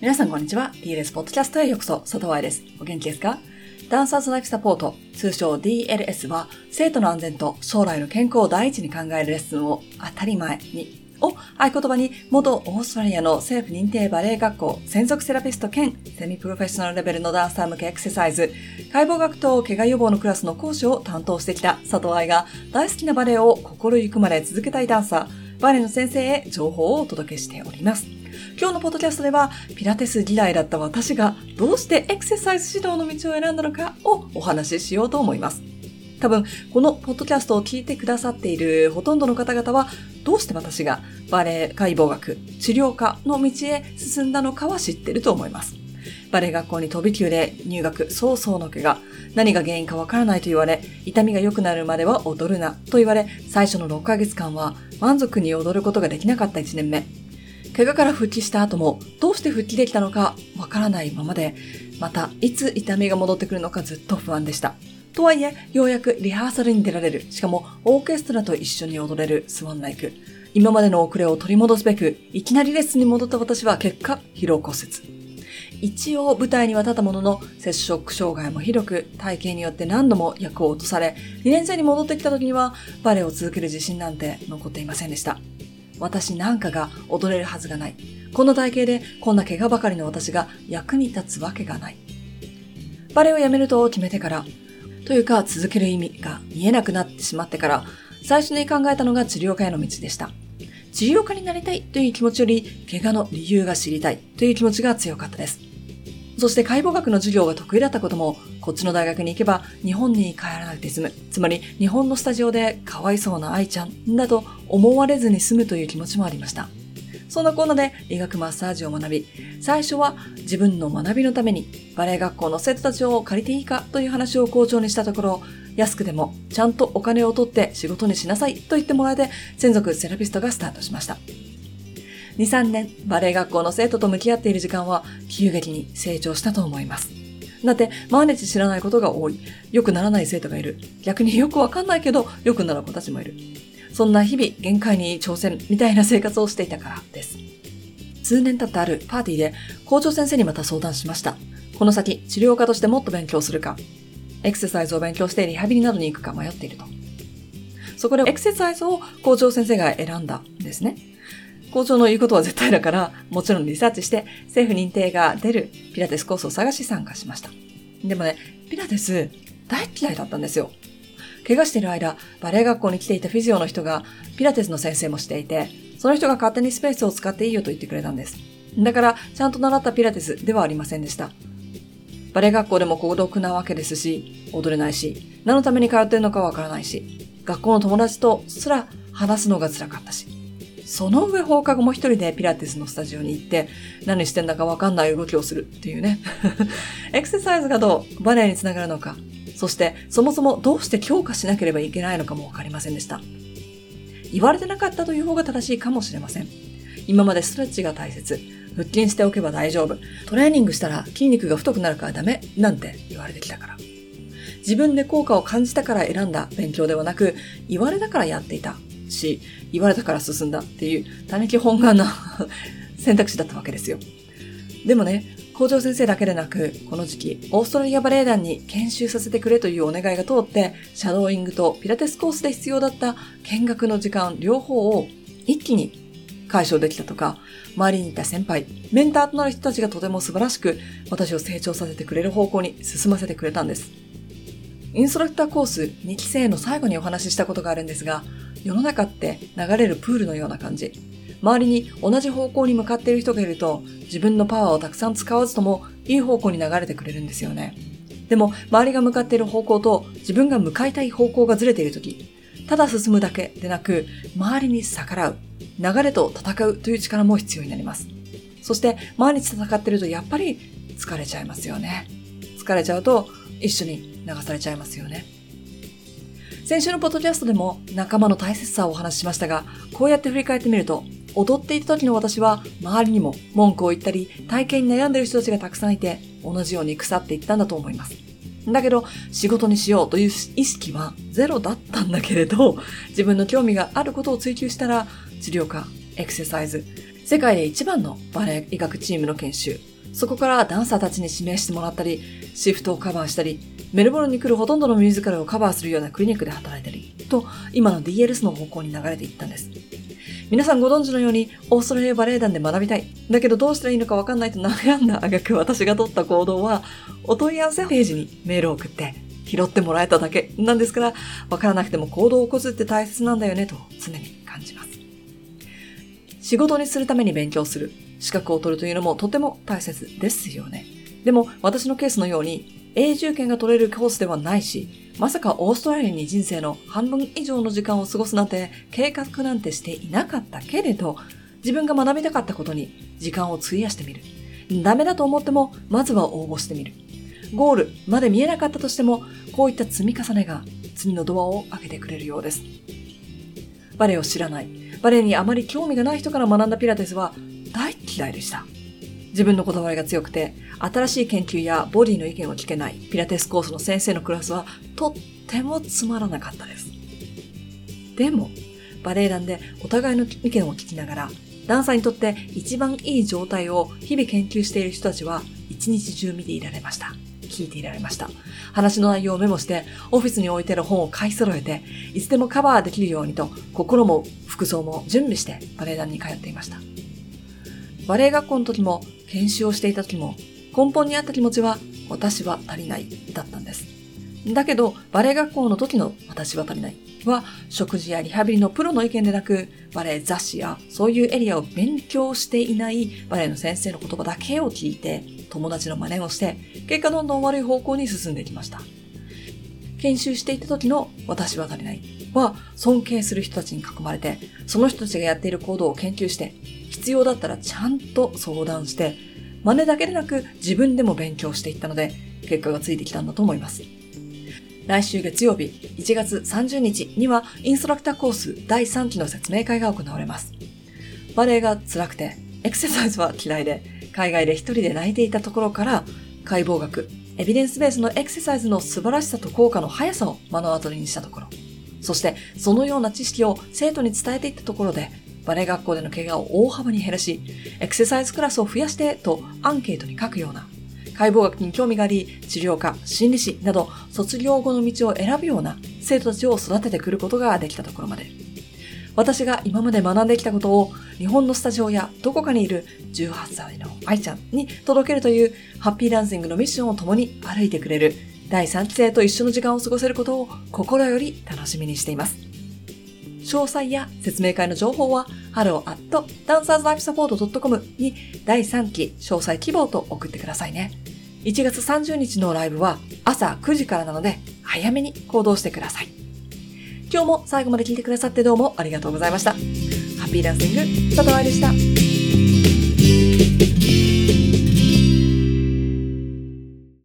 皆さんこんにちは。DLS ポッドキャストへようこそ、佐藤愛です。お元気ですか？ダンサーズライフサポート、通称 DLS は、生徒の安全と将来の健康を第一に考えるレッスンを当たり前にを合言葉に元オーストラリアの政府認定バレエ学校専属セラピスト兼セミプロフェッショナルレベルのダンサー向けエクササイズ解剖学と怪我予防のクラスの講師を担当してきた佐藤愛が大好きなバレエを心ゆくまで続けたいダンサーバレエの先生へ情報をお届けしております。今日のポッドキャストでは、ピラティス嫌いだった私がどうしてエクササイズ指導の道を選んだのかをお話ししようと思います。多分、このポッドキャストを聞いてくださっているほとんどの方々は、どうして私がバレエ解剖学、治療科の道へ進んだのかは知ってると思います。バレエ学校に飛び級で入学早々の怪我、何が原因かわからないと言われ、痛みが良くなるまでは踊るなと言われ、最初の6ヶ月間は満足に踊ることができなかった1年目。怪我から復帰した後もどうして復帰できたのかわからないままで、またいつ痛みが戻ってくるのかずっと不安でした。とはいえ、ようやくリハーサルに出られる、しかもオーケストラと一緒に踊れるスワンライク。今までの遅れを取り戻すべく、いきなりレッスンに戻った私は結果、疲労骨折。一応舞台には立ったものの、接触障害も広く、体型によって何度も役を落とされ、2年生に戻ってきた時には、バレエを続ける自信なんて残っていませんでした。私なんかが踊れるはずがない。この体型でこんな怪我ばかりの私が役に立つわけがない。バレエをやめると決めてから、というか続ける意味が見えなくなってしまってから、最初に考えたのが治療家への道でした。治療家になりたいという気持ちより、怪我の理由が知りたいという気持ちが強かったです。そして解剖学の授業が得意だったことも、こっちの大学に行けば日本に帰らなくて済む。つまり日本のスタジオでかわいそうな愛ちゃんだと思われずに済むという気持ちもありました。そんなコーナーで医学マッサージを学び、最初は自分の学びのためにバレエ学校の生徒たちを借りていいかという話を校長にしたところ、安くでもちゃんとお金を取って仕事にしなさいと言ってもらえて、専属セラピストがスタートしました。2、3年、バレエ学校の生徒と向き合っている時間は、急激に成長したと思います。だって、毎日知らないことが多い。良くならない生徒がいる。逆によくわかんないけど、良くなる子たちもいる。そんな日々、限界に挑戦みたいな生活をしていたからです。数年経ったあるパーティーで、校長先生にまた相談しました。この先、治療家としてもっと勉強するか、エクササイズを勉強してリハビリなどに行くか迷っていると。そこでエクササイズを校長先生が選んだんですね。校長の言うことは絶対だから、もちろんリサーチして政府認定が出るピラティスコースを探し参加しました。でもね、ピラティス大嫌いだったんですよ。怪我している間、バレエ学校に来ていたフィジオの人がピラティスの先生もしていて、その人が勝手にスペースを使っていいよと言ってくれたんです。だから、ちゃんと習ったピラティスではありませんでした。バレエ学校でも孤独なわけですし、踊れないし、何のために通ってるのかわからないし、学校の友達とすら話すのが辛かったし。その上放課後も一人でピラティスのスタジオに行って、何してんだかわかんない動きをするっていうね。エクササイズがどうバレエにつながるのか、そしてそもそもどうして強化しなければいけないのかもわかりませんでした。言われてなかったという方が正しいかもしれません。今までストレッチが大切。腹筋しておけば大丈夫。トレーニングしたら筋肉が太くなるからダメ。なんて言われてきたから。自分で効果を感じたから選んだ勉強ではなく、言われたからやっていたし、言われたから進んだっていう、ためき本願な 選択肢だったわけですよ。でもね、校長先生だけでなく、この時期、オーストラリアバレエ団に研修させてくれというお願いが通って、シャドーイングとピラティスコースで必要だった見学の時間両方を一気に解消できたとか、周りにいた先輩、メンターとなる人たちがとても素晴らしく、私を成長させてくれる方向に進ませてくれたんです。インストラクターコース2期生の最後にお話ししたことがあるんですが、世の中って流れるプールのような感じ。周りに同じ方向に向かっている人がいると、自分のパワーをたくさん使わずともいい方向に流れてくれるんですよね。でも、周りが向かっている方向と自分が向かいたい方向がずれているとき、ただ進むだけでなく、周りに逆らう、流れと戦うという力も必要になります。そして、毎日戦ってるとやっぱり疲れちゃいますよね。疲れちゃうと一緒に流されちゃいますよね。先週のポッドキャストでも仲間の大切さをお話ししましたが、こうやって振り返ってみると、踊っていた時の私は周りにも文句を言ったり、体験に悩んでいる人たちがたくさんいて、同じように腐っていったんだと思います。だけど、仕事にしようという意識はゼロだったんだけれど、自分の興味があることを追求したら、治療科、エクササイズ、世界で一番のバレエ医学チームの研修、そこからダンサーたちに指名してもらったり、シフトをカバーしたり、メルボルンに来るほとんどのミュージカルをカバーするようなクリニックで働いたり、と、今の DLS の方向に流れていったんです。皆さんご存知のように、オーストラリアバレエ団で学びたい。だけどどうしたらいいのかわかんないと悩んだあがく私が取った行動は、お問い合わせページにメールを送って、拾ってもらえただけなんですから、わからなくても行動を起こすって大切なんだよねと常に。仕事にするために勉強する、資格を取るというのもとても大切ですよね。でも私のケースのように永住権が取れるコースではないし、まさかオーストラリアに人生の半分以上の時間を過ごすなんて計画なんてしていなかったけれど、自分が学びたかったことに時間を費やしてみる。ダメだと思っても、まずは応募してみる。ゴールまで見えなかったとしても、こういった積み重ねが次のドアを開けてくれるようです。バレエを知らない、バレエにあまり興味がない人から学んだピラティスは大嫌いでした。自分のこだわりが強くて、新しい研究やボディの意見を聞けないピラティスコースの先生のクラスはとってもつまらなかったです。でも、バレエ団でお互いの意見を聞きながら、ダンサーにとって一番いい状態を日々研究している人たちは一日中見ていられました。聞いていられました。話の内容をメモして、オフィスに置いてる本を買い揃えて、いつでもカバーできるようにと、心も服装も準備してバレエ団に通っていました。バレエ学校の時も研修をしていた時も根本にあった気持ちは私は足りないだったんです。だけどバレエ学校の時の私は足りないは食事やリハビリのプロの意見でなくバレエ雑誌やそういうエリアを勉強していないバレエの先生の言葉だけを聞いて友達の真似をして結果どんどん悪い方向に進んでいきました。研修していた時の私は足りないは尊敬する人たちに囲まれてその人たちがやっている行動を研究して必要だったらちゃんと相談して、真似だけでなく自分でも勉強していったので、結果がついてきたんだと思います。来週月曜日1月30日にはインストラクターコース第3期の説明会が行われます。バレエが辛くて、エクササイズは嫌いで、海外で一人で泣いていたところから、解剖学、エビデンスベースのエクササイズの素晴らしさと効果の速さを目の当たりにしたところ、そしてそのような知識を生徒に伝えていったところで、バレエ学校での怪我を大幅に減らし、エクササイズクラスを増やしてとアンケートに書くような、解剖学に興味があり、治療科、心理師など卒業後の道を選ぶような生徒たちを育ててくることができたところまで。私が今まで学んできたことを日本のスタジオやどこかにいる18歳の愛ちゃんに届けるというハッピーダンシングのミッションを共に歩いてくれる第3期生と一緒の時間を過ごせることを心より楽しみにしています。詳細や説明会の情報は hello.dancerslifesupport.com に第3期詳細希望と送ってくださいね。1月30日のライブは朝9時からなので早めに行動してください。今日も最後まで聞いてくださってどうもありがとうございました。ハッピーダンシング、佐藤愛でした。